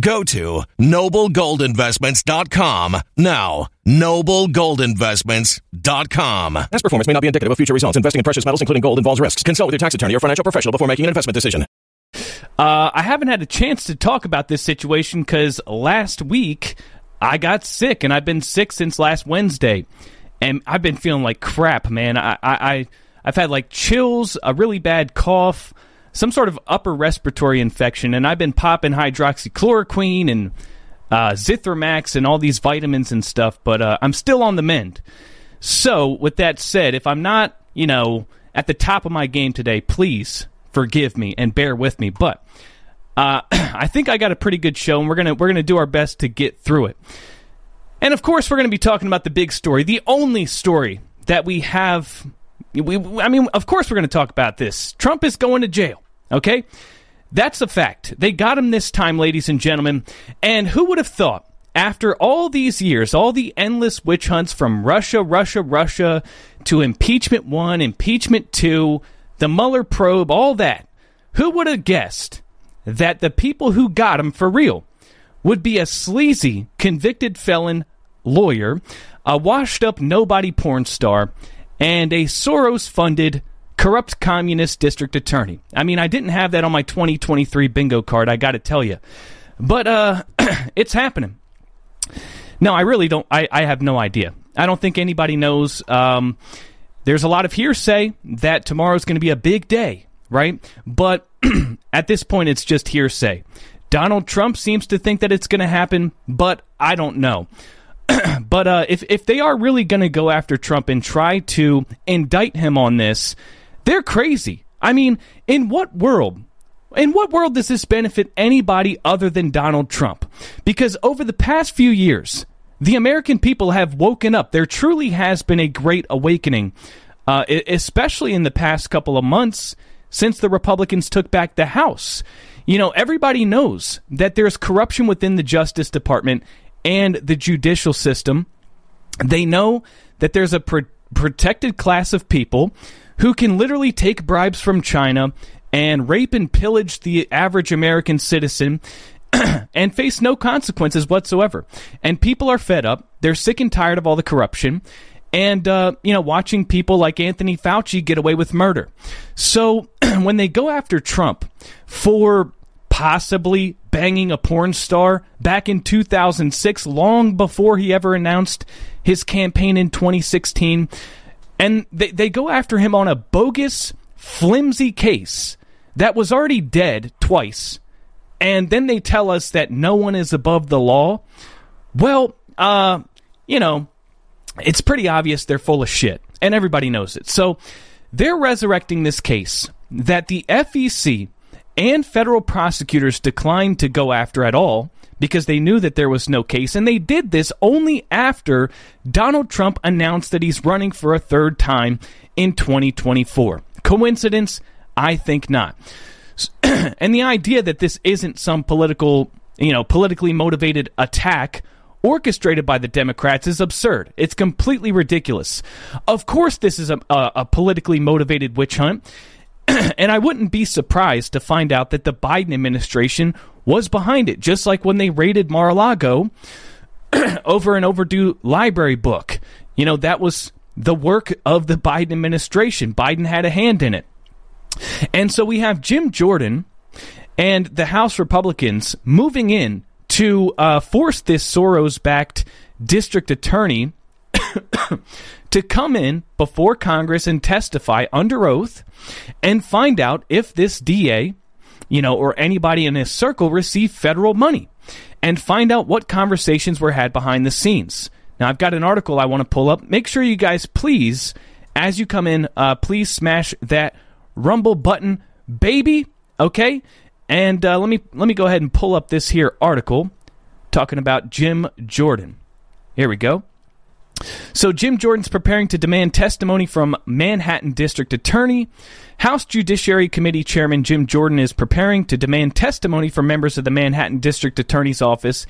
Go to noblegoldinvestments.com now. Noblegoldinvestments.com. Past performance may not be indicative of future results. Investing in precious metals, including gold, involves risks. Consult with your tax attorney or financial professional before making an investment decision. Uh, I haven't had a chance to talk about this situation because last week I got sick, and I've been sick since last Wednesday, and I've been feeling like crap, man. I, I, I I've had like chills, a really bad cough, some sort of upper respiratory infection, and I've been popping hydroxychloroquine and uh, Zithromax and all these vitamins and stuff, but uh, I'm still on the mend. So, with that said, if I'm not, you know, at the top of my game today, please forgive me and bear with me. But uh, I think I got a pretty good show, and we're gonna we're gonna do our best to get through it. And of course, we're gonna be talking about the big story, the only story that we have. We, I mean, of course, we're gonna talk about this. Trump is going to jail. Okay, that's a fact. They got him this time, ladies and gentlemen. And who would have thought? After all these years, all the endless witch hunts from Russia, Russia, Russia to impeachment one, impeachment two, the Mueller probe, all that. Who would have guessed that the people who got him for real would be a sleazy, convicted felon lawyer, a washed up nobody porn star, and a Soros funded corrupt communist district attorney. I mean, I didn't have that on my 2023 bingo card, I got to tell you. But uh, it's happening. No, I really don't. I, I have no idea. I don't think anybody knows. Um, there's a lot of hearsay that tomorrow's going to be a big day, right? But at this point, it's just hearsay. Donald Trump seems to think that it's going to happen, but I don't know. but uh, if if they are really going to go after Trump and try to indict him on this, they're crazy. I mean, in what world? In what world does this benefit anybody other than Donald Trump? Because over the past few years, the American people have woken up. There truly has been a great awakening, uh, especially in the past couple of months since the Republicans took back the House. You know, everybody knows that there's corruption within the Justice Department and the judicial system. They know that there's a pro- protected class of people who can literally take bribes from China and rape and pillage the average American citizen and face no consequences whatsoever. And people are fed up. They're sick and tired of all the corruption and uh, you know watching people like Anthony Fauci get away with murder. So when they go after Trump for possibly banging a porn star back in 2006, long before he ever announced his campaign in 2016, and they, they go after him on a bogus, flimsy case that was already dead twice, and then they tell us that no one is above the law. Well, uh, you know, it's pretty obvious they're full of shit, and everybody knows it. So they're resurrecting this case that the FEC and federal prosecutors declined to go after at all because they knew that there was no case. And they did this only after Donald Trump announced that he's running for a third time in 2024. Coincidence? I think not. and the idea that this isn't some political, you know, politically motivated attack orchestrated by the Democrats is absurd. It's completely ridiculous. Of course, this is a, a, a politically motivated witch hunt. and I wouldn't be surprised to find out that the Biden administration was behind it, just like when they raided Mar a Lago over an overdue library book. You know, that was the work of the Biden administration. Biden had a hand in it. And so we have Jim Jordan and the House Republicans moving in to uh, force this Soros backed district attorney to come in before Congress and testify under oath and find out if this DA, you know, or anybody in his circle received federal money and find out what conversations were had behind the scenes. Now, I've got an article I want to pull up. Make sure you guys, please, as you come in, uh, please smash that rumble button, baby. Okay, and uh, let me let me go ahead and pull up this here article talking about Jim Jordan. Here we go. So Jim Jordan's preparing to demand testimony from Manhattan District Attorney. House Judiciary Committee Chairman Jim Jordan is preparing to demand testimony from members of the Manhattan District Attorney's Office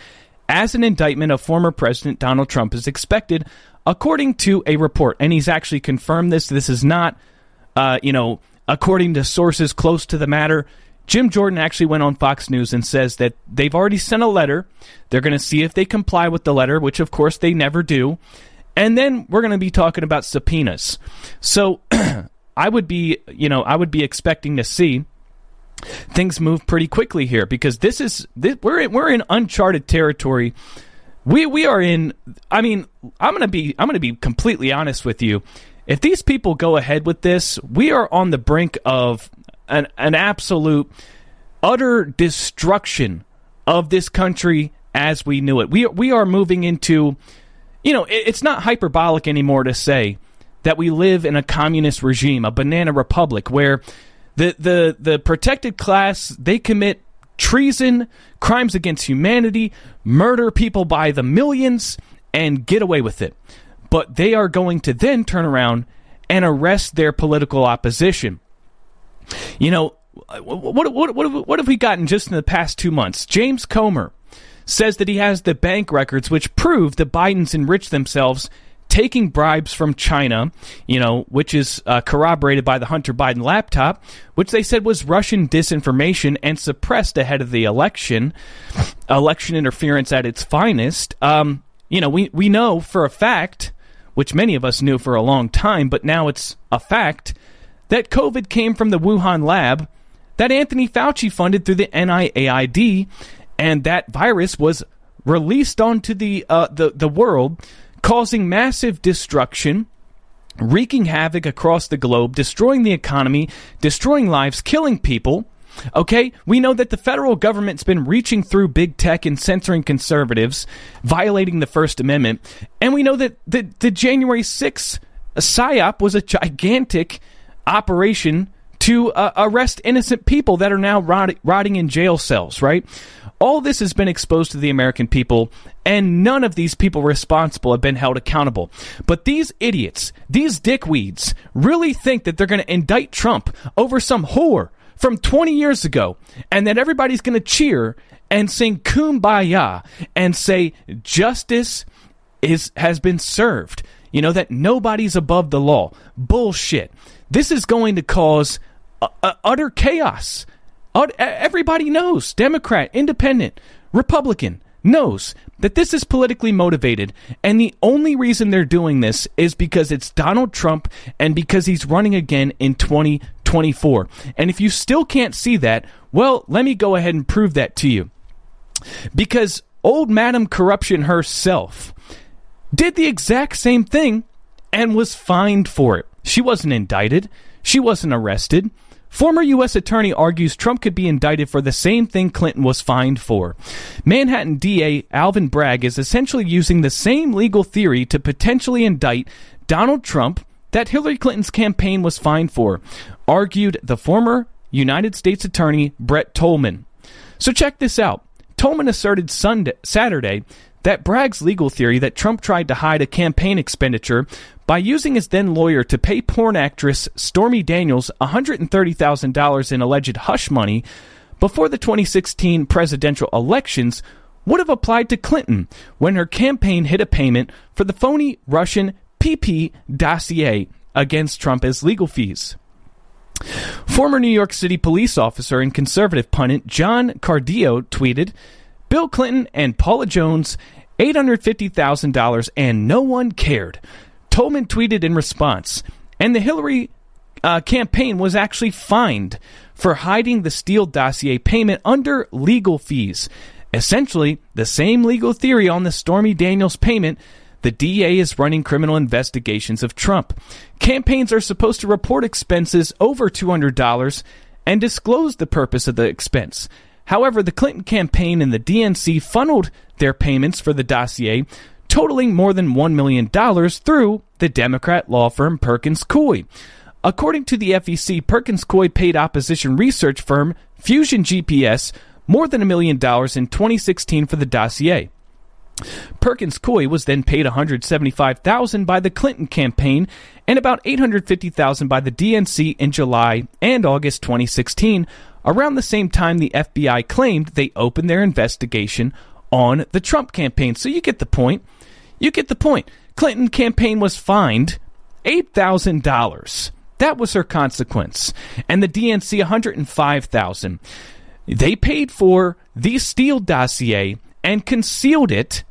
as an indictment of former President Donald Trump is expected, according to a report. And he's actually confirmed this. This is not, uh, you know, according to sources close to the matter. Jim Jordan actually went on Fox News and says that they've already sent a letter. They're going to see if they comply with the letter, which of course they never do. And then we're going to be talking about subpoenas. So I would be, you know, I would be expecting to see things move pretty quickly here because this is this, we're in, we're in uncharted territory. We we are in. I mean, I'm gonna be I'm gonna be completely honest with you. If these people go ahead with this, we are on the brink of an an absolute utter destruction of this country as we knew it. We we are moving into you know, it, it's not hyperbolic anymore to say that we live in a communist regime, a banana republic, where the the the protected class they commit treason, crimes against humanity, murder people by the millions, and get away with it. But they are going to then turn around and arrest their political opposition. You know, what, what, what, what have we gotten just in the past two months? James Comer says that he has the bank records which prove the Biden's enriched themselves taking bribes from China, you know, which is uh, corroborated by the Hunter Biden laptop, which they said was Russian disinformation and suppressed ahead of the election, election interference at its finest. Um, you know, we, we know for a fact, which many of us knew for a long time, but now it's a fact, that COVID came from the Wuhan lab that Anthony Fauci funded through the NIAID, and that virus was released onto the uh, the the world, causing massive destruction, wreaking havoc across the globe, destroying the economy, destroying lives, killing people. Okay, we know that the federal government's been reaching through big tech and censoring conservatives, violating the First Amendment, and we know that the, the January 6th psyop was a gigantic operation to uh, arrest innocent people that are now rot- rotting in jail cells, right? All this has been exposed to the American people, and none of these people responsible have been held accountable. But these idiots, these dickweeds, really think that they're going to indict Trump over some whore from 20 years ago, and that everybody's going to cheer and sing kumbaya and say justice is has been served. You know that nobody's above the law. Bullshit. This is going to cause uh, utter chaos. Everybody knows, Democrat, Independent, Republican, knows that this is politically motivated. And the only reason they're doing this is because it's Donald Trump and because he's running again in 2024. And if you still can't see that, well, let me go ahead and prove that to you. Because old Madam Corruption herself did the exact same thing and was fined for it. She wasn't indicted, she wasn't arrested. Former U.S. Attorney argues Trump could be indicted for the same thing Clinton was fined for. Manhattan DA Alvin Bragg is essentially using the same legal theory to potentially indict Donald Trump that Hillary Clinton's campaign was fined for, argued the former United States Attorney Brett Tolman. So check this out. Tolman asserted Sunday, Saturday that Bragg's legal theory that Trump tried to hide a campaign expenditure by using his then lawyer to pay porn actress Stormy Daniels $130,000 in alleged hush money before the 2016 presidential elections would have applied to Clinton when her campaign hid a payment for the phony Russian PP dossier against Trump as legal fees. Former New York City police officer and conservative pundit John Cardillo tweeted Bill Clinton and Paula Jones $850,000 and no one cared. Tolman tweeted in response, and the Hillary uh, campaign was actually fined for hiding the Steele dossier payment under legal fees. Essentially, the same legal theory on the Stormy Daniels payment. The DA is running criminal investigations of Trump. Campaigns are supposed to report expenses over $200 and disclose the purpose of the expense. However, the Clinton campaign and the DNC funneled their payments for the dossier totaling more than $1 million through the Democrat law firm Perkins Coie. According to the FEC, Perkins Coie paid opposition research firm Fusion GPS more than a million dollars in 2016 for the dossier. Perkins Coie was then paid 175,000 by the Clinton campaign and about 850,000 by the DNC in July and August 2016, around the same time the FBI claimed they opened their investigation on the Trump campaign. So you get the point. You get the point. Clinton campaign was fined $8,000. That was her consequence. And the DNC 105,000. They paid for the Steele dossier and concealed it.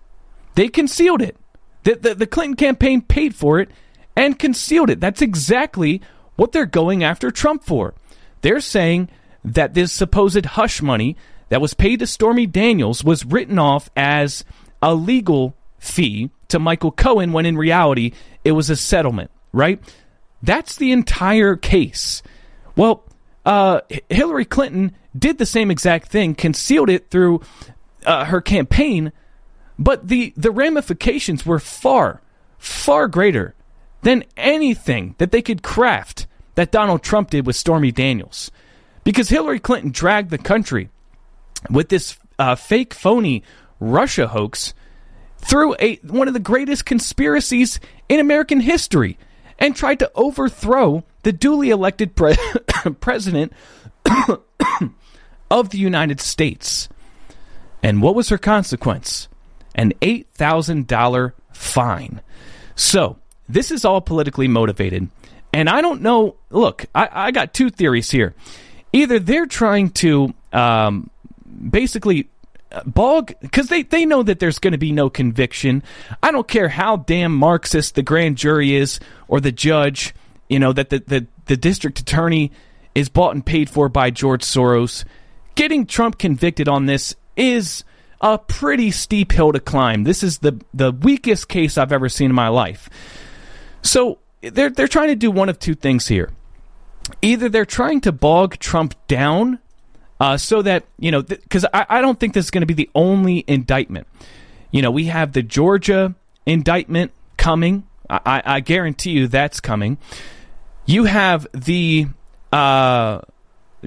They concealed it. The, the, the Clinton campaign paid for it and concealed it. That's exactly what they're going after Trump for. They're saying that this supposed hush money that was paid to Stormy Daniels was written off as a legal fee to Michael Cohen when in reality it was a settlement, right? That's the entire case. Well, uh, Hillary Clinton did the same exact thing, concealed it through uh, her campaign, but the, the ramifications were far, far greater than anything that they could craft that Donald Trump did with Stormy Daniels. Because Hillary Clinton dragged the country with this uh, fake, phony Russia hoax through a one of the greatest conspiracies in American history and tried to overthrow the duly elected pre- president of the United States. And what was her consequence? An $8,000 fine. So, this is all politically motivated. And I don't know. Look, I, I got two theories here. Either they're trying to um, basically uh, bog because they, they know that there's going to be no conviction. I don't care how damn Marxist the grand jury is or the judge, you know, that the, the, the district attorney is bought and paid for by George Soros. Getting Trump convicted on this is a pretty steep hill to climb. This is the, the weakest case I've ever seen in my life. So they're they're trying to do one of two things here. Either they're trying to bog Trump down, uh, so that you know, because th- I, I don't think this is going to be the only indictment. You know, we have the Georgia indictment coming. I, I guarantee you that's coming. You have the uh,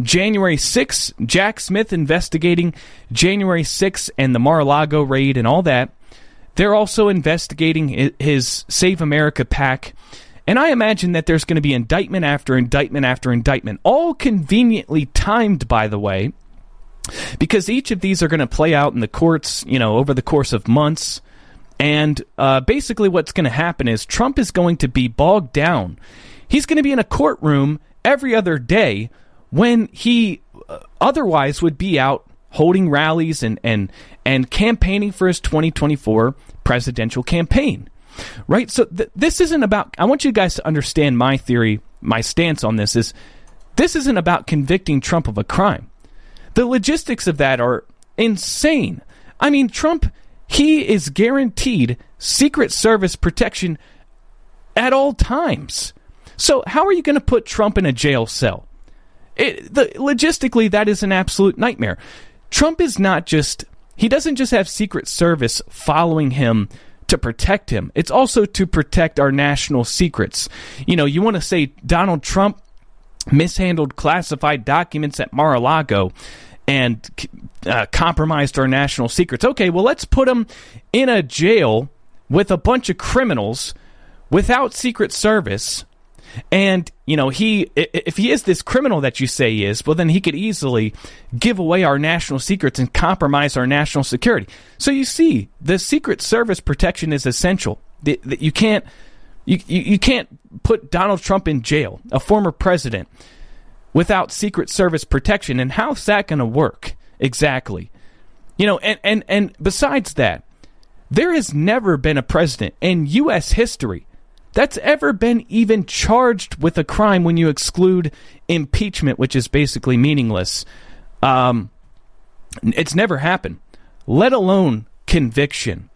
January 6th, Jack Smith investigating January 6th and the Mar a Lago raid and all that. They're also investigating his Save America PAC and I imagine that there's going to be indictment after indictment after indictment, all conveniently timed, by the way, because each of these are going to play out in the courts, you know, over the course of months. And uh, basically, what's going to happen is Trump is going to be bogged down. He's going to be in a courtroom every other day when he uh, otherwise would be out holding rallies and, and, and campaigning for his 2024 presidential campaign. Right? So th- this isn't about, I want you guys to understand my theory, my stance on this is this isn't about convicting Trump of a crime. The logistics of that are insane. I mean, Trump, he is guaranteed Secret Service protection at all times. So, how are you going to put Trump in a jail cell? It, the, logistically, that is an absolute nightmare. Trump is not just, he doesn't just have Secret Service following him to protect him. It's also to protect our national secrets. You know, you want to say Donald Trump mishandled classified documents at Mar-a-Lago and uh, compromised our national secrets. Okay, well, let's put him in a jail with a bunch of criminals without Secret Service and, you know, he, if he is this criminal that you say he is, well, then he could easily give away our national secrets and compromise our national security. So you see, the Secret Service protection is essential. That you can't, you, you can't put Donald Trump in jail, a former president, without Secret Service protection. And how's that going to work exactly? You know, and, and, and besides that, there has never been a president in U.S. history that's ever been even charged with a crime when you exclude impeachment, which is basically meaningless. Um, it's never happened, let alone conviction.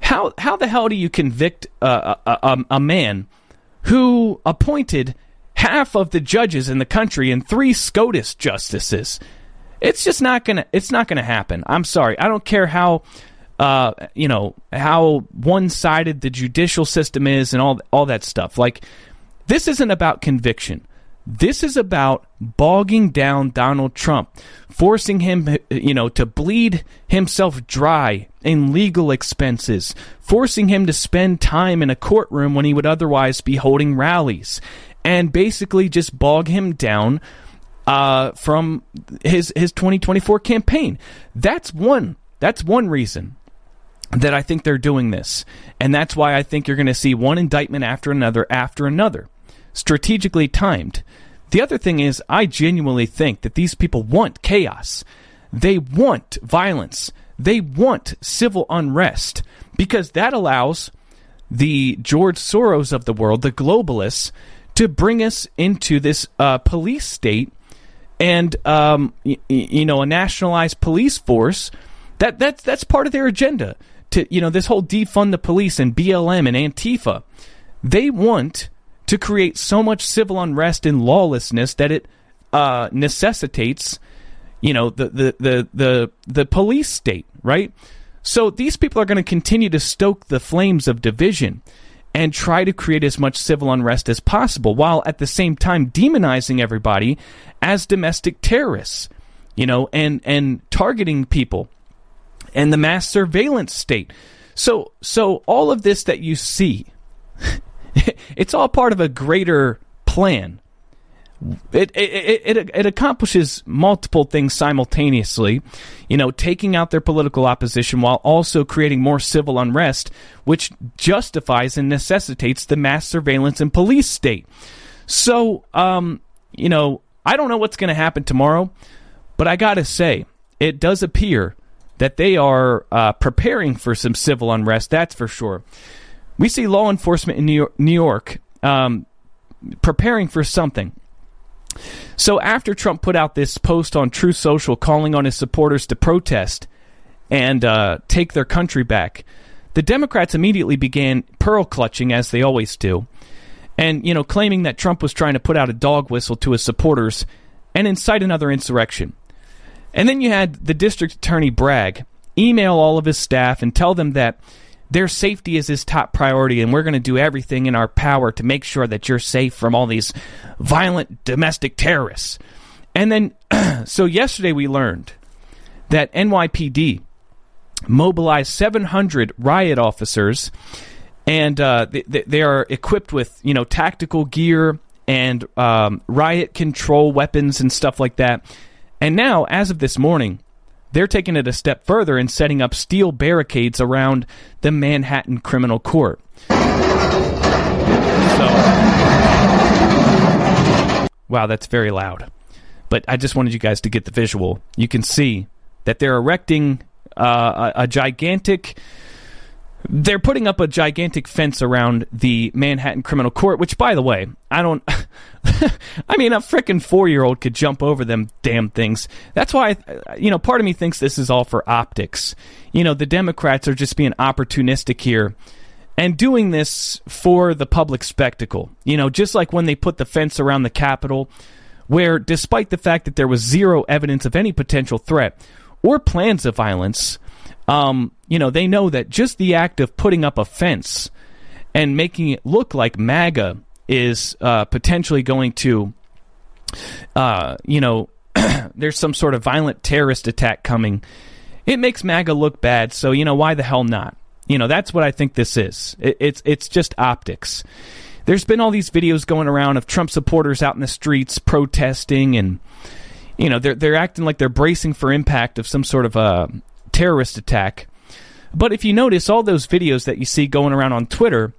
How how the hell do you convict a, a, a man who appointed half of the judges in the country and three SCOTUS justices? It's just not gonna. It's not gonna happen. I'm sorry. I don't care how uh, you know, how one sided the judicial system is and all, all that stuff. Like, this isn't about conviction. This is about bogging down Donald Trump, forcing him, you know, to bleed himself dry in legal expenses, forcing him to spend time in a courtroom when he would otherwise be holding rallies, and basically just bog him down uh, from his his 2024 campaign. That's one. That's one reason that I think they're doing this. And that's why I think you're going to see one indictment after another after another, strategically timed. The other thing is, I genuinely think that these people want chaos. They want violence. They want civil unrest because that allows the George Soros of the world, the globalists, to bring us into this uh, police state and um, y- you know a nationalized police force. That that's that's part of their agenda to you know this whole defund the police and BLM and Antifa. They want to create so much civil unrest and lawlessness that it uh, necessitates you know the, the the the the police state, right? So these people are going to continue to stoke the flames of division and try to create as much civil unrest as possible while at the same time demonizing everybody as domestic terrorists, you know, and and targeting people and the mass surveillance state. So, so all of this that you see, it's all part of a greater plan. it, it, it, it, accomplishes multiple things simultaneously, you know, taking out their political opposition while also creating more civil unrest, which justifies and necessitates the mass surveillance and police state. So, um, you know, I don't know what's going to happen tomorrow, but I got to say, it does appear that they are uh, preparing for some civil unrest, that's for sure. We see law enforcement in New York, New York um, preparing for something. So after Trump put out this post on Truth Social calling on his supporters to protest and uh, take their country back, the Democrats immediately began pearl clutching as they always do, and you know claiming that Trump was trying to put out a dog whistle to his supporters and incite another insurrection. And then you had the district attorney Bragg email all of his staff and tell them that their safety is his top priority, and we're going to do everything in our power to make sure that you're safe from all these violent domestic terrorists. And then, so yesterday we learned that NYPD mobilized 700 riot officers, and uh, they, they, are equipped with you know tactical gear and um, riot control weapons and stuff like that. And now, as of this morning, they're taking it a step further and setting up steel barricades around the Manhattan Criminal Court. So, wow, that's very loud. But I just wanted you guys to get the visual. You can see that they're erecting uh, a, a gigantic they're putting up a gigantic fence around the Manhattan Criminal Court, which, by the way, I don't. I mean, a freaking four year old could jump over them damn things. That's why, you know, part of me thinks this is all for optics. You know, the Democrats are just being opportunistic here and doing this for the public spectacle. You know, just like when they put the fence around the Capitol, where despite the fact that there was zero evidence of any potential threat or plans of violence, um, you know, they know that just the act of putting up a fence and making it look like MAGA is uh, potentially going to, uh, you know, there's some sort of violent terrorist attack coming. It makes MAGA look bad, so you know why the hell not? You know that's what I think this is. It, it's it's just optics. There's been all these videos going around of Trump supporters out in the streets protesting, and you know they're they're acting like they're bracing for impact of some sort of a terrorist attack. But if you notice, all those videos that you see going around on Twitter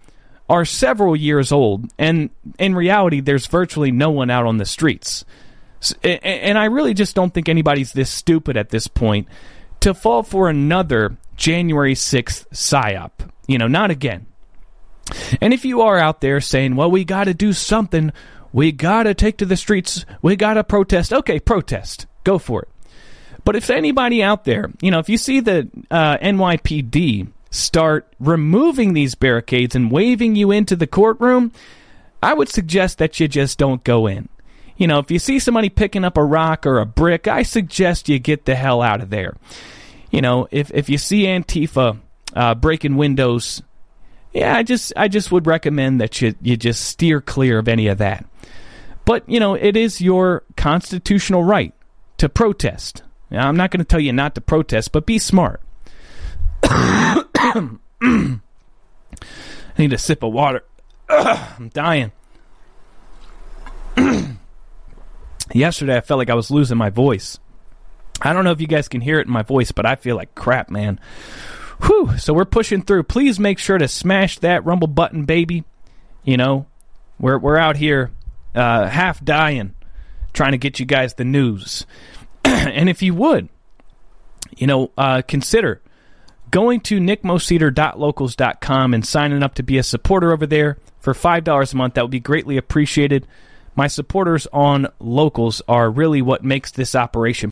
are several years old, and in reality, there's virtually no one out on the streets. And I really just don't think anybody's this stupid at this point to fall for another January 6th psyop. You know, not again. And if you are out there saying, well, we got to do something, we got to take to the streets, we got to protest, okay, protest. Go for it. But if anybody out there, you know, if you see the uh, NYPD start removing these barricades and waving you into the courtroom, I would suggest that you just don't go in. You know, if you see somebody picking up a rock or a brick, I suggest you get the hell out of there. You know, if if you see Antifa uh, breaking windows, yeah, I just I just would recommend that you you just steer clear of any of that. But you know, it is your constitutional right to protest. Now, I'm not going to tell you not to protest, but be smart. I need a sip of water. I'm dying. Yesterday, I felt like I was losing my voice. I don't know if you guys can hear it in my voice, but I feel like crap, man. Whew. So we're pushing through. Please make sure to smash that rumble button, baby. You know, we're we're out here uh, half dying, trying to get you guys the news. and if you would, you know, uh, consider going to nickmoseder.locals.com and signing up to be a supporter over there for $5 a month. That would be greatly appreciated. My supporters on locals are really what makes this operation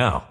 now.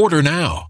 Order now.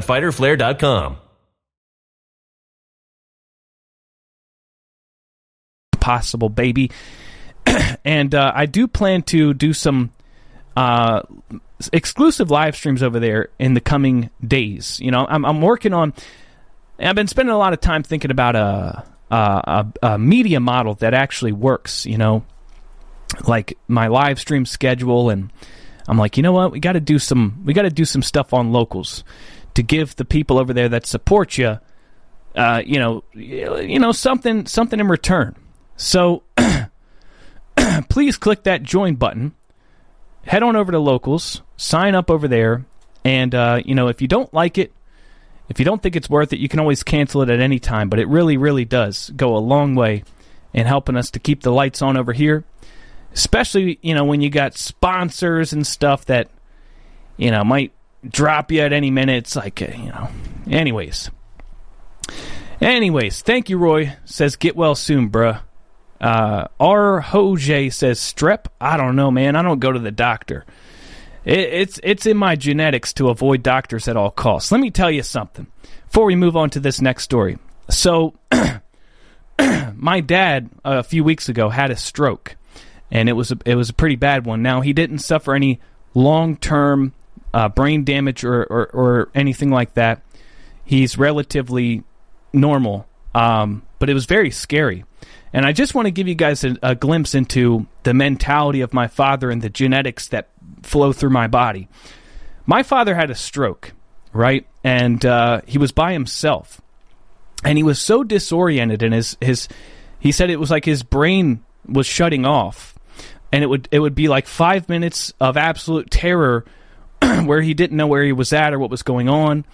www.fighterflare.com. possible, baby. and uh, I do plan to do some uh, exclusive live streams over there in the coming days. You know, I'm, I'm working on. I've been spending a lot of time thinking about a, a, a media model that actually works. You know, like my live stream schedule, and I'm like, you know what, we got to do some, we got to do some stuff on locals to give the people over there that support you, uh, you know, you know something, something in return. So please click that join button. Head on over to locals, sign up over there, and uh, you know if you don't like it, if you don't think it's worth it, you can always cancel it at any time. But it really, really does go a long way in helping us to keep the lights on over here. Especially, you know, when you got sponsors and stuff that, you know, might drop you at any minute. It's like, uh, you know. Anyways. Anyways, thank you, Roy. Says, get well soon, bruh. Uh, R. Hoj says strep. I don't know, man. I don't go to the doctor. It, it's it's in my genetics to avoid doctors at all costs. Let me tell you something before we move on to this next story. So, my dad a few weeks ago had a stroke, and it was a, it was a pretty bad one. Now he didn't suffer any long term uh, brain damage or, or, or anything like that. He's relatively normal, um, but it was very scary. And I just want to give you guys a, a, glimpse into the mentality of my father and the genetics that flow through my body. My father had a stroke, right? And uh, he was by himself. And he was so disoriented, and his, his he said it was like his brain was shutting off. And it would it would be like five minutes of absolute terror where he didn't know where he was at or what was going on.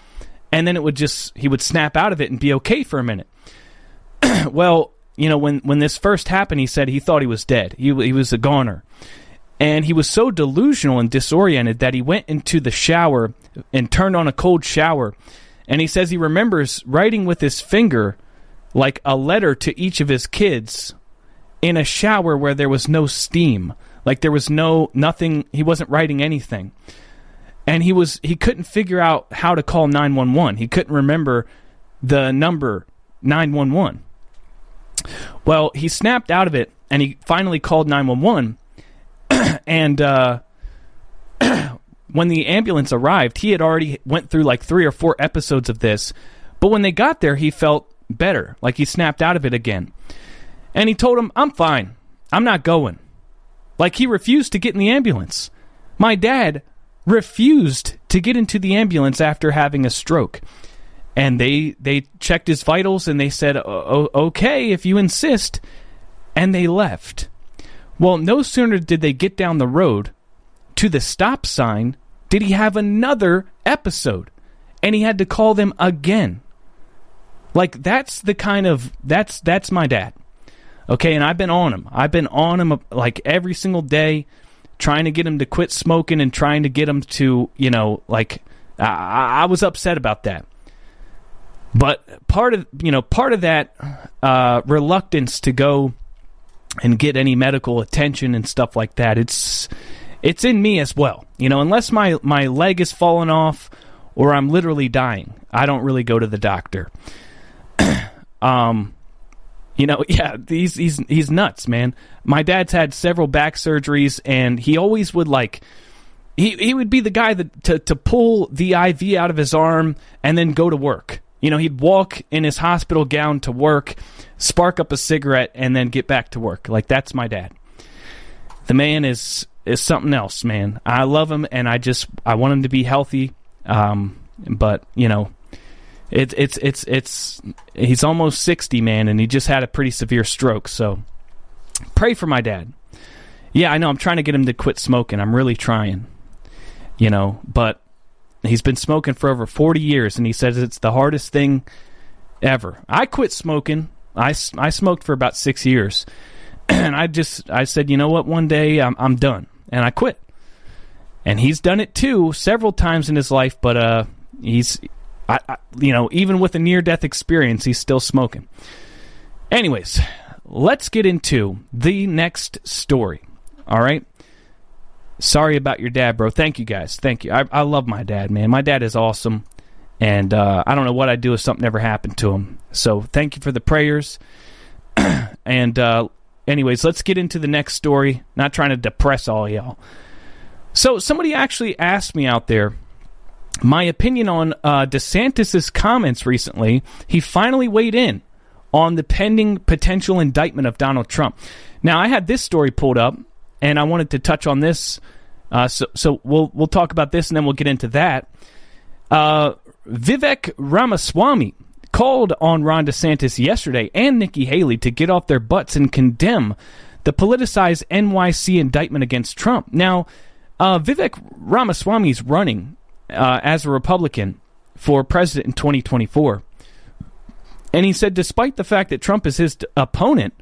And then it would just he would snap out of it and be okay for a minute. well, you know, when when this first happened, he said he thought he was dead. He he was a goner, and he was so delusional and disoriented that he went into the shower and turned on a cold shower. And he says he remembers writing with his finger, like a letter to each of his kids, in a shower where there was no steam. Like there was no nothing. He wasn't writing anything, and he was he couldn't figure out how to call nine one one. He couldn't remember the number nine one one. Well, he snapped out of it, and he finally called nine one one, and. uh when the ambulance arrived, he had already went through like three or four episodes of this. But when they got there, he felt better, like he snapped out of it again. And he told him, "I'm fine. I'm not going." Like he refused to get in the ambulance. My dad refused to get into the ambulance after having a stroke. And they they checked his vitals and they said, "Okay, if you insist." And they left. Well, no sooner did they get down the road to the stop sign did he have another episode and he had to call them again like that's the kind of that's that's my dad okay and i've been on him i've been on him like every single day trying to get him to quit smoking and trying to get him to you know like i, I was upset about that but part of you know part of that uh, reluctance to go and get any medical attention and stuff like that it's it's in me as well. You know, unless my my leg is falling off or I'm literally dying, I don't really go to the doctor. um, you know, yeah, he's he's he's nuts, man. My dad's had several back surgeries, and he always would like. He, he would be the guy that to, to pull the IV out of his arm and then go to work. You know, he'd walk in his hospital gown to work, spark up a cigarette, and then get back to work. Like that's my dad. The man is is something else, man. I love him, and I just I want him to be healthy. Um, but you know, it's it's it's it's he's almost sixty, man, and he just had a pretty severe stroke. So pray for my dad. Yeah, I know. I'm trying to get him to quit smoking. I'm really trying. You know, but he's been smoking for over 40 years, and he says it's the hardest thing ever. I quit smoking. I, I smoked for about six years, and I just I said, you know what? One day I'm I'm done and I quit. And he's done it too several times in his life, but uh, he's, I, I, you know, even with a near death experience, he's still smoking. Anyways, let's get into the next story. All right. Sorry about your dad, bro. Thank you guys. Thank you. I, I love my dad, man. My dad is awesome. And uh, I don't know what I'd do if something ever happened to him. So thank you for the prayers. and uh, anyways, let's get into the next story. Not trying to depress all y'all. So somebody actually asked me out there my opinion on uh, DeSantis's comments recently. He finally weighed in on the pending potential indictment of Donald Trump. Now, I had this story pulled up, and I wanted to touch on this. Uh, so, so we'll we'll talk about this, and then we'll get into that. Uh, Vivek Ramaswamy called on Ron DeSantis yesterday and Nikki Haley to get off their butts and condemn the politicized NYC indictment against Trump. Now, uh, Vivek Ramaswamy is running uh, as a Republican for president in 2024. And he said, despite the fact that Trump is his opponent,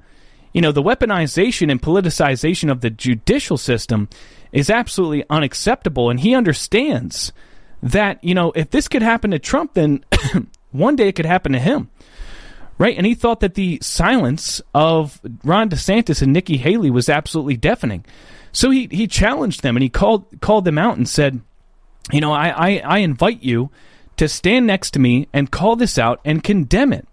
you know, the weaponization and politicization of the judicial system is absolutely unacceptable. And he understands that, you know, if this could happen to Trump, then one day it could happen to him. Right? And he thought that the silence of Ron DeSantis and Nikki Haley was absolutely deafening. So he, he challenged them and he called called them out and said, you know, I, I, I invite you to stand next to me and call this out and condemn it.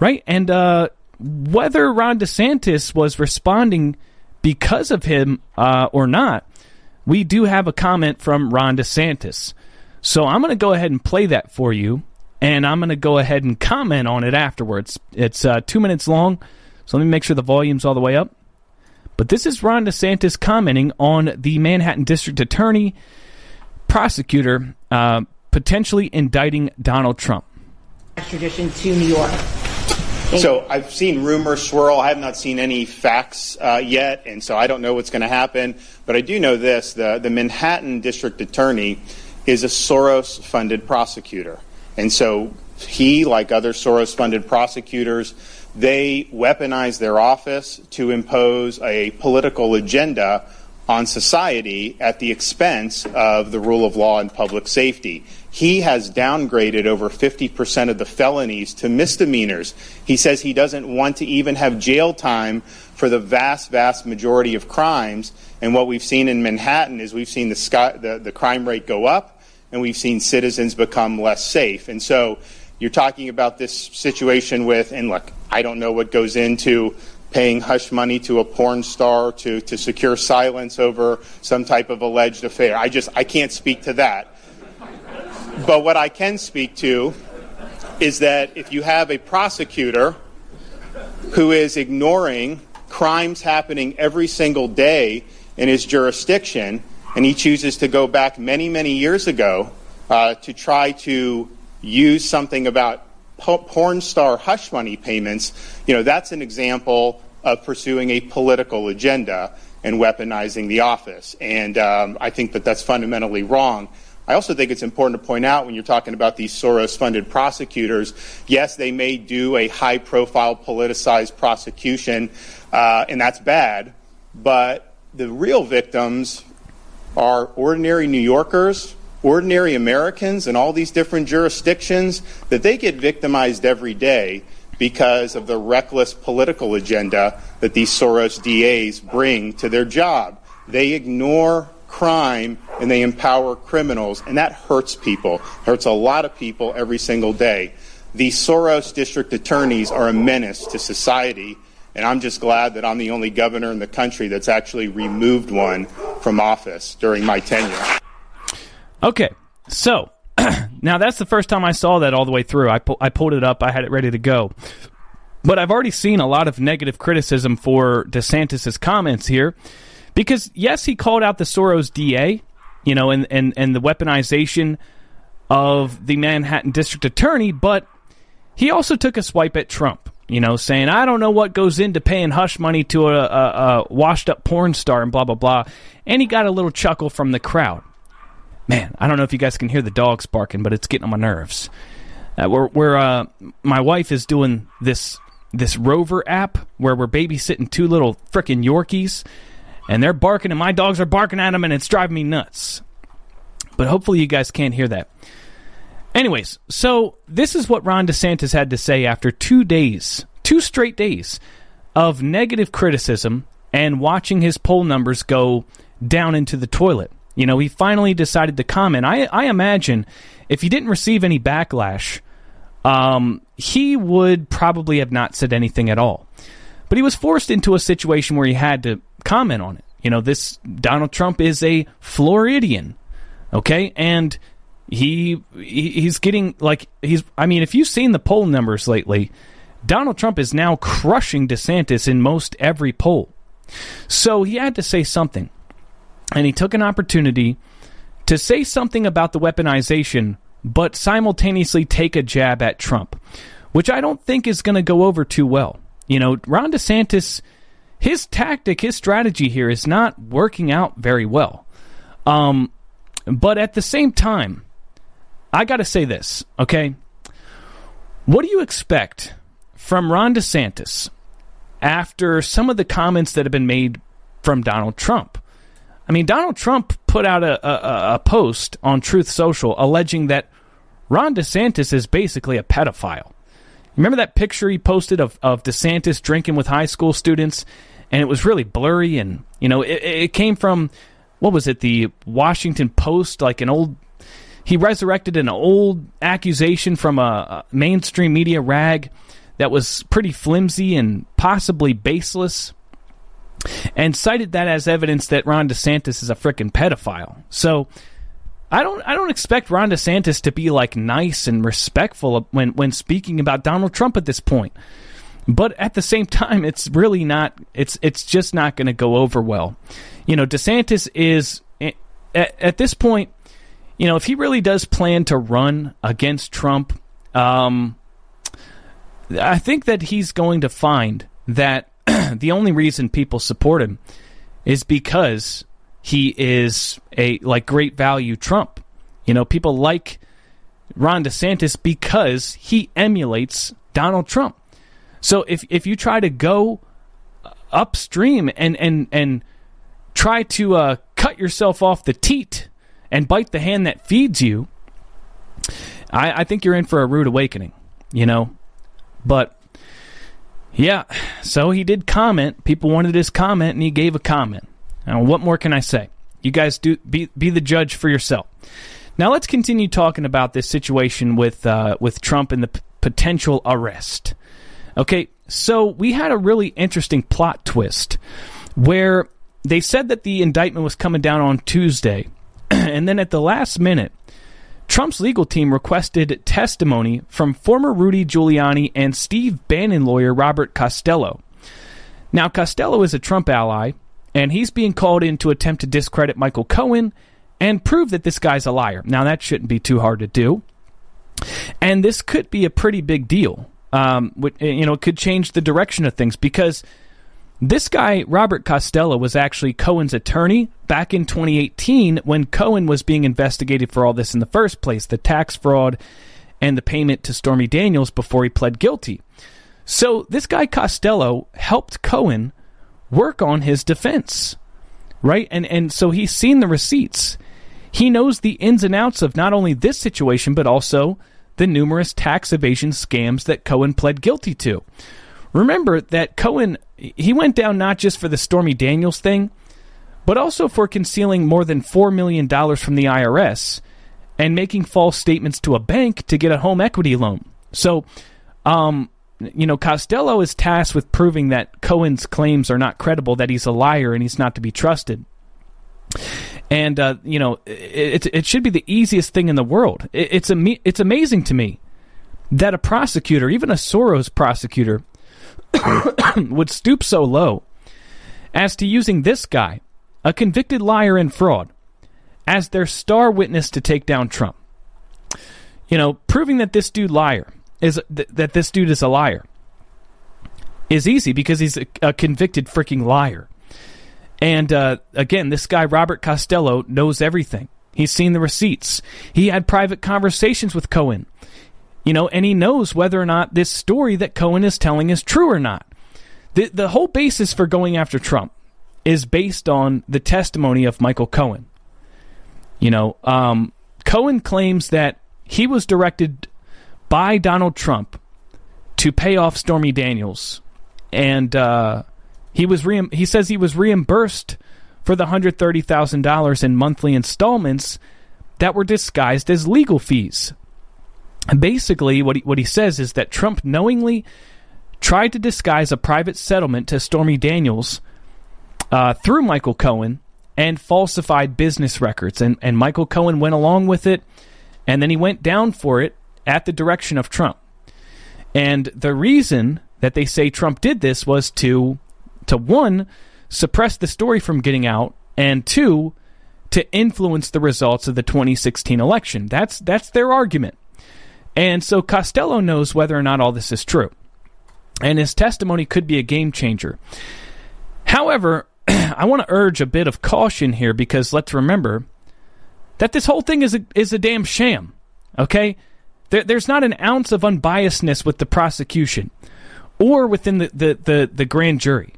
Right? And uh, whether Ron DeSantis was responding because of him uh, or not, we do have a comment from Ron DeSantis. So I'm going to go ahead and play that for you and I'm going to go ahead and comment on it afterwards. It's uh, two minutes long, so let me make sure the volume's all the way up. But this is Ron DeSantis commenting on the Manhattan District Attorney prosecutor uh, potentially indicting Donald Trump. Extradition to New York. So I've seen rumors swirl. I have not seen any facts uh, yet, and so I don't know what's going to happen. But I do know this: the the Manhattan District Attorney is a Soros-funded prosecutor. And so he, like other Soros funded prosecutors, they weaponize their office to impose a political agenda on society at the expense of the rule of law and public safety. he has downgraded over 50% of the felonies to misdemeanors. He says he doesn't want to even have jail time for the vast, vast majority of crimes. And what we've seen in Manhattan is we've seen the, sky, the, the crime rate go up and we've seen citizens become less safe. And so you're talking about this situation with, and look, I don't know what goes into paying hush money to a porn star to, to secure silence over some type of alleged affair. I just, I can't speak to that. But what I can speak to is that if you have a prosecutor who is ignoring crimes happening every single day in his jurisdiction, and he chooses to go back many, many years ago uh, to try to use something about porn star hush money payments, you know, that's an example of pursuing a political agenda and weaponizing the office. And um, I think that that's fundamentally wrong. I also think it's important to point out when you're talking about these Soros funded prosecutors, yes, they may do a high profile politicized prosecution, uh, and that's bad, but the real victims are ordinary New Yorkers ordinary Americans in all these different jurisdictions that they get victimized every day because of the reckless political agenda that these Soros DAs bring to their job. They ignore crime and they empower criminals, and that hurts people. Hurts a lot of people every single day. These Soros district attorneys are a menace to society, and I'm just glad that I'm the only governor in the country that's actually removed one from office during my tenure. Okay, so now that's the first time I saw that all the way through. I, pu- I pulled it up, I had it ready to go. But I've already seen a lot of negative criticism for DeSantis' comments here because, yes, he called out the Soros DA, you know, and, and, and the weaponization of the Manhattan district attorney, but he also took a swipe at Trump, you know, saying, I don't know what goes into paying hush money to a, a, a washed up porn star and blah, blah, blah. And he got a little chuckle from the crowd man, I don't know if you guys can hear the dogs barking, but it's getting on my nerves. Uh, we're, we're uh, my wife is doing this this Rover app where we're babysitting two little frickin' Yorkies, and they're barking, and my dogs are barking at them, and it's driving me nuts. But hopefully, you guys can't hear that. Anyways, so this is what Ron DeSantis had to say after two days, two straight days of negative criticism and watching his poll numbers go down into the toilet. You know, he finally decided to comment. I, I imagine if he didn't receive any backlash, um, he would probably have not said anything at all. But he was forced into a situation where he had to comment on it. You know, this Donald Trump is a Floridian, okay, and he, he he's getting like he's. I mean, if you've seen the poll numbers lately, Donald Trump is now crushing DeSantis in most every poll. So he had to say something and he took an opportunity to say something about the weaponization, but simultaneously take a jab at Trump, which I don't think is going to go over too well. You know, Ron DeSantis, his tactic, his strategy here is not working out very well. Um, but at the same time, I got to say this, okay? What do you expect from Ron DeSantis after some of the comments that have been made from Donald Trump? I mean, Donald Trump put out a, a, a post on Truth Social alleging that Ron DeSantis is basically a pedophile. Remember that picture he posted of, of DeSantis drinking with high school students? And it was really blurry. And, you know, it, it came from, what was it, the Washington Post, like an old. He resurrected an old accusation from a, a mainstream media rag that was pretty flimsy and possibly baseless and cited that as evidence that Ron DeSantis is a freaking pedophile. So I don't I don't expect Ron DeSantis to be like nice and respectful when when speaking about Donald Trump at this point. But at the same time, it's really not. It's it's just not going to go over well. You know, DeSantis is at, at, this point. You know, if he really does plan to run against Trump, um, I think that he's going to find that the only reason people support him is because he is a like great value Trump. You know, people like Ron DeSantis because he emulates Donald Trump. So if if you try to go upstream and and and try to uh, cut yourself off the teat and bite the hand that feeds you, I, I think you're in for a rude awakening, you know? But, yeah, so he did comment. People wanted his comment, and he gave a comment. Now, what more can I say? You guys do be, be the judge for yourself. Now, let's continue talking about this situation with, uh, with Trump and the p- potential arrest. Okay, so we had a really interesting plot twist where they said that the indictment was coming down on Tuesday, and then at the last minute, Trump's legal team requested testimony from former Rudy Giuliani and Steve Bannon lawyer Robert Costello. Now, Costello is a Trump ally, and he's being called in to attempt to discredit Michael Cohen and prove that this guy's a liar. Now, that shouldn't be too hard to do. And this could be a pretty big deal. Um, you know, it could change the direction of things because this guy, Robert Costello, was actually Cohen's attorney back in 2018 when Cohen was being investigated for all this in the first place the tax fraud and the payment to Stormy Daniels before he pled guilty. So this guy, Costello, helped Cohen work on his defense, right? And, and so he's seen the receipts. He knows the ins and outs of not only this situation, but also the numerous tax evasion scams that Cohen pled guilty to. Remember that Cohen he went down not just for the Stormy Daniels thing, but also for concealing more than $4 million from the IRS and making false statements to a bank to get a home equity loan. So, um, you know, Costello is tasked with proving that Cohen's claims are not credible, that he's a liar and he's not to be trusted. And uh, you know, it, it should be the easiest thing in the world. It, it's a it's amazing to me that a prosecutor, even a Soros prosecutor, would stoop so low as to using this guy, a convicted liar and fraud, as their star witness to take down Trump. You know, proving that this dude liar is th- that this dude is a liar is easy because he's a, a convicted freaking liar. And uh, again, this guy Robert Costello knows everything. He's seen the receipts. He had private conversations with Cohen. You know, and he knows whether or not this story that Cohen is telling is true or not. The, the whole basis for going after Trump is based on the testimony of Michael Cohen. You know, um, Cohen claims that he was directed by Donald Trump to pay off Stormy Daniels, and uh, he was re- he says he was reimbursed for the hundred thirty thousand dollars in monthly installments that were disguised as legal fees basically, what he, what he says is that Trump knowingly tried to disguise a private settlement to Stormy Daniels uh, through Michael Cohen and falsified business records. And, and Michael Cohen went along with it, and then he went down for it at the direction of Trump. And the reason that they say Trump did this was to, to one, suppress the story from getting out, and two, to influence the results of the 2016 election. That's that's their argument. And so Costello knows whether or not all this is true. And his testimony could be a game changer. However, I want to urge a bit of caution here because let's remember that this whole thing is a, is a damn sham. Okay? There, there's not an ounce of unbiasedness with the prosecution or within the, the, the, the grand jury.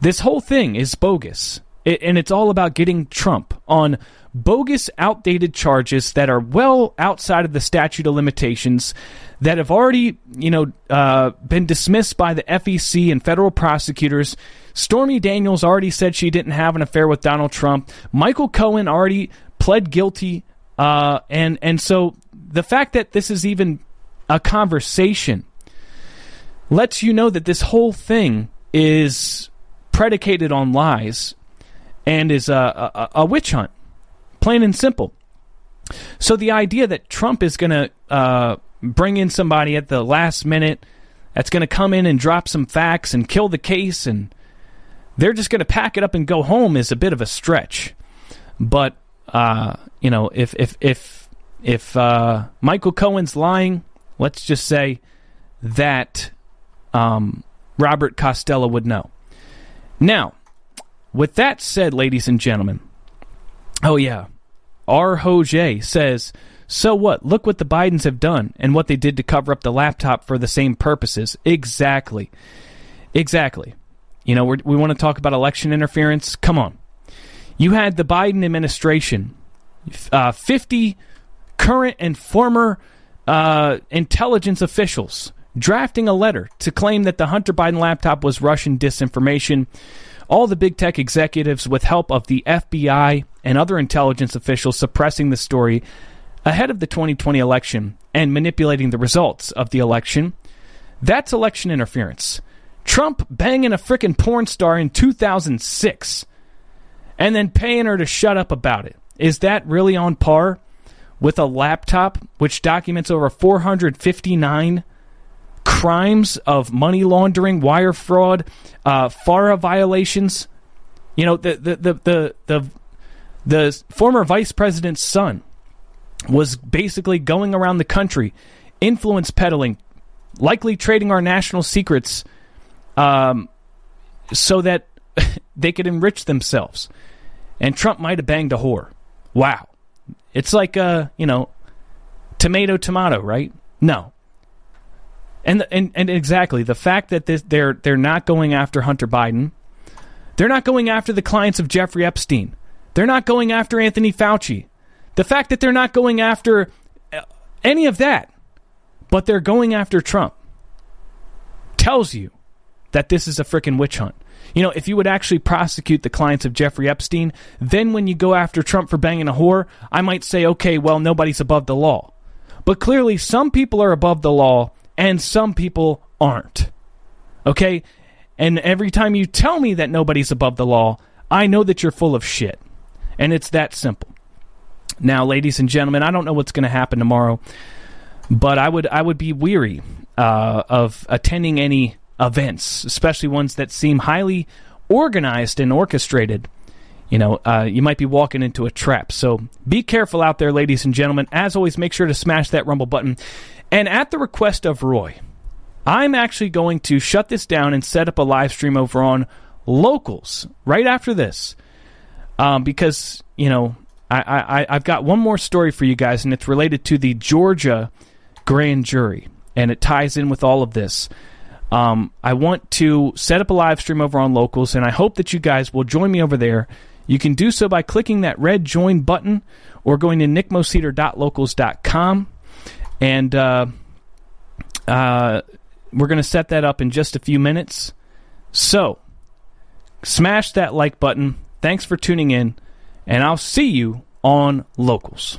This whole thing is bogus. It, and it's all about getting Trump on bogus, outdated charges that are well outside of the statute of limitations that have already, you know, uh, been dismissed by the FEC and federal prosecutors. Stormy Daniels already said she didn't have an affair with Donald Trump. Michael Cohen already pled guilty, uh, and and so the fact that this is even a conversation lets you know that this whole thing is predicated on lies and is a, a, a witch hunt plain and simple. So the idea that Trump is going to uh, bring in somebody at the last minute that's going to come in and drop some facts and kill the case and they're just going to pack it up and go home is a bit of a stretch. But uh, you know, if if if if uh, Michael Cohen's lying, let's just say that um, Robert Costello would know. Now, with that said, ladies and gentlemen, oh yeah, R. Hoje says, So what? Look what the Bidens have done and what they did to cover up the laptop for the same purposes. Exactly. Exactly. You know, we want to talk about election interference. Come on. You had the Biden administration, uh, 50 current and former uh, intelligence officials drafting a letter to claim that the Hunter Biden laptop was Russian disinformation. All the big tech executives, with help of the FBI and other intelligence officials, suppressing the story ahead of the 2020 election and manipulating the results of the election. That's election interference. Trump banging a frickin' porn star in 2006 and then paying her to shut up about it. Is that really on par with a laptop which documents over 459 crimes of money laundering, wire fraud, uh, FARA violations? You know, the, the, the, the, the, the former vice president's son was basically going around the country, influence peddling, likely trading our national secrets um, so that they could enrich themselves. And Trump might have banged a whore. Wow. It's like, uh, you know, tomato, tomato, right? No. And, and, and exactly, the fact that this, they're, they're not going after Hunter Biden, they're not going after the clients of Jeffrey Epstein, they're not going after Anthony Fauci. The fact that they're not going after uh, any of that, but they're going after Trump, tells you that this is a freaking witch hunt. You know, if you would actually prosecute the clients of Jeffrey Epstein, then when you go after Trump for banging a whore, I might say, okay, well, nobody's above the law. But clearly, some people are above the law and some people aren't. Okay? And every time you tell me that nobody's above the law, I know that you're full of shit. And it's that simple. Now, ladies and gentlemen, I don't know what's going to happen tomorrow, but I would I would be weary uh, of attending any events, especially ones that seem highly organized and orchestrated. You know, uh, you might be walking into a trap. So be careful out there, ladies and gentlemen. As always, make sure to smash that rumble button. And at the request of Roy, I'm actually going to shut this down and set up a live stream over on locals right after this. Um, because, you know, I, I, I've got one more story for you guys, and it's related to the Georgia grand jury. And it ties in with all of this. Um, I want to set up a live stream over on Locals, and I hope that you guys will join me over there. You can do so by clicking that red join button or going to nickmoseder.locals.com. And uh, uh, we're going to set that up in just a few minutes. So, smash that like button. Thanks for tuning in, and I'll see you on Locals.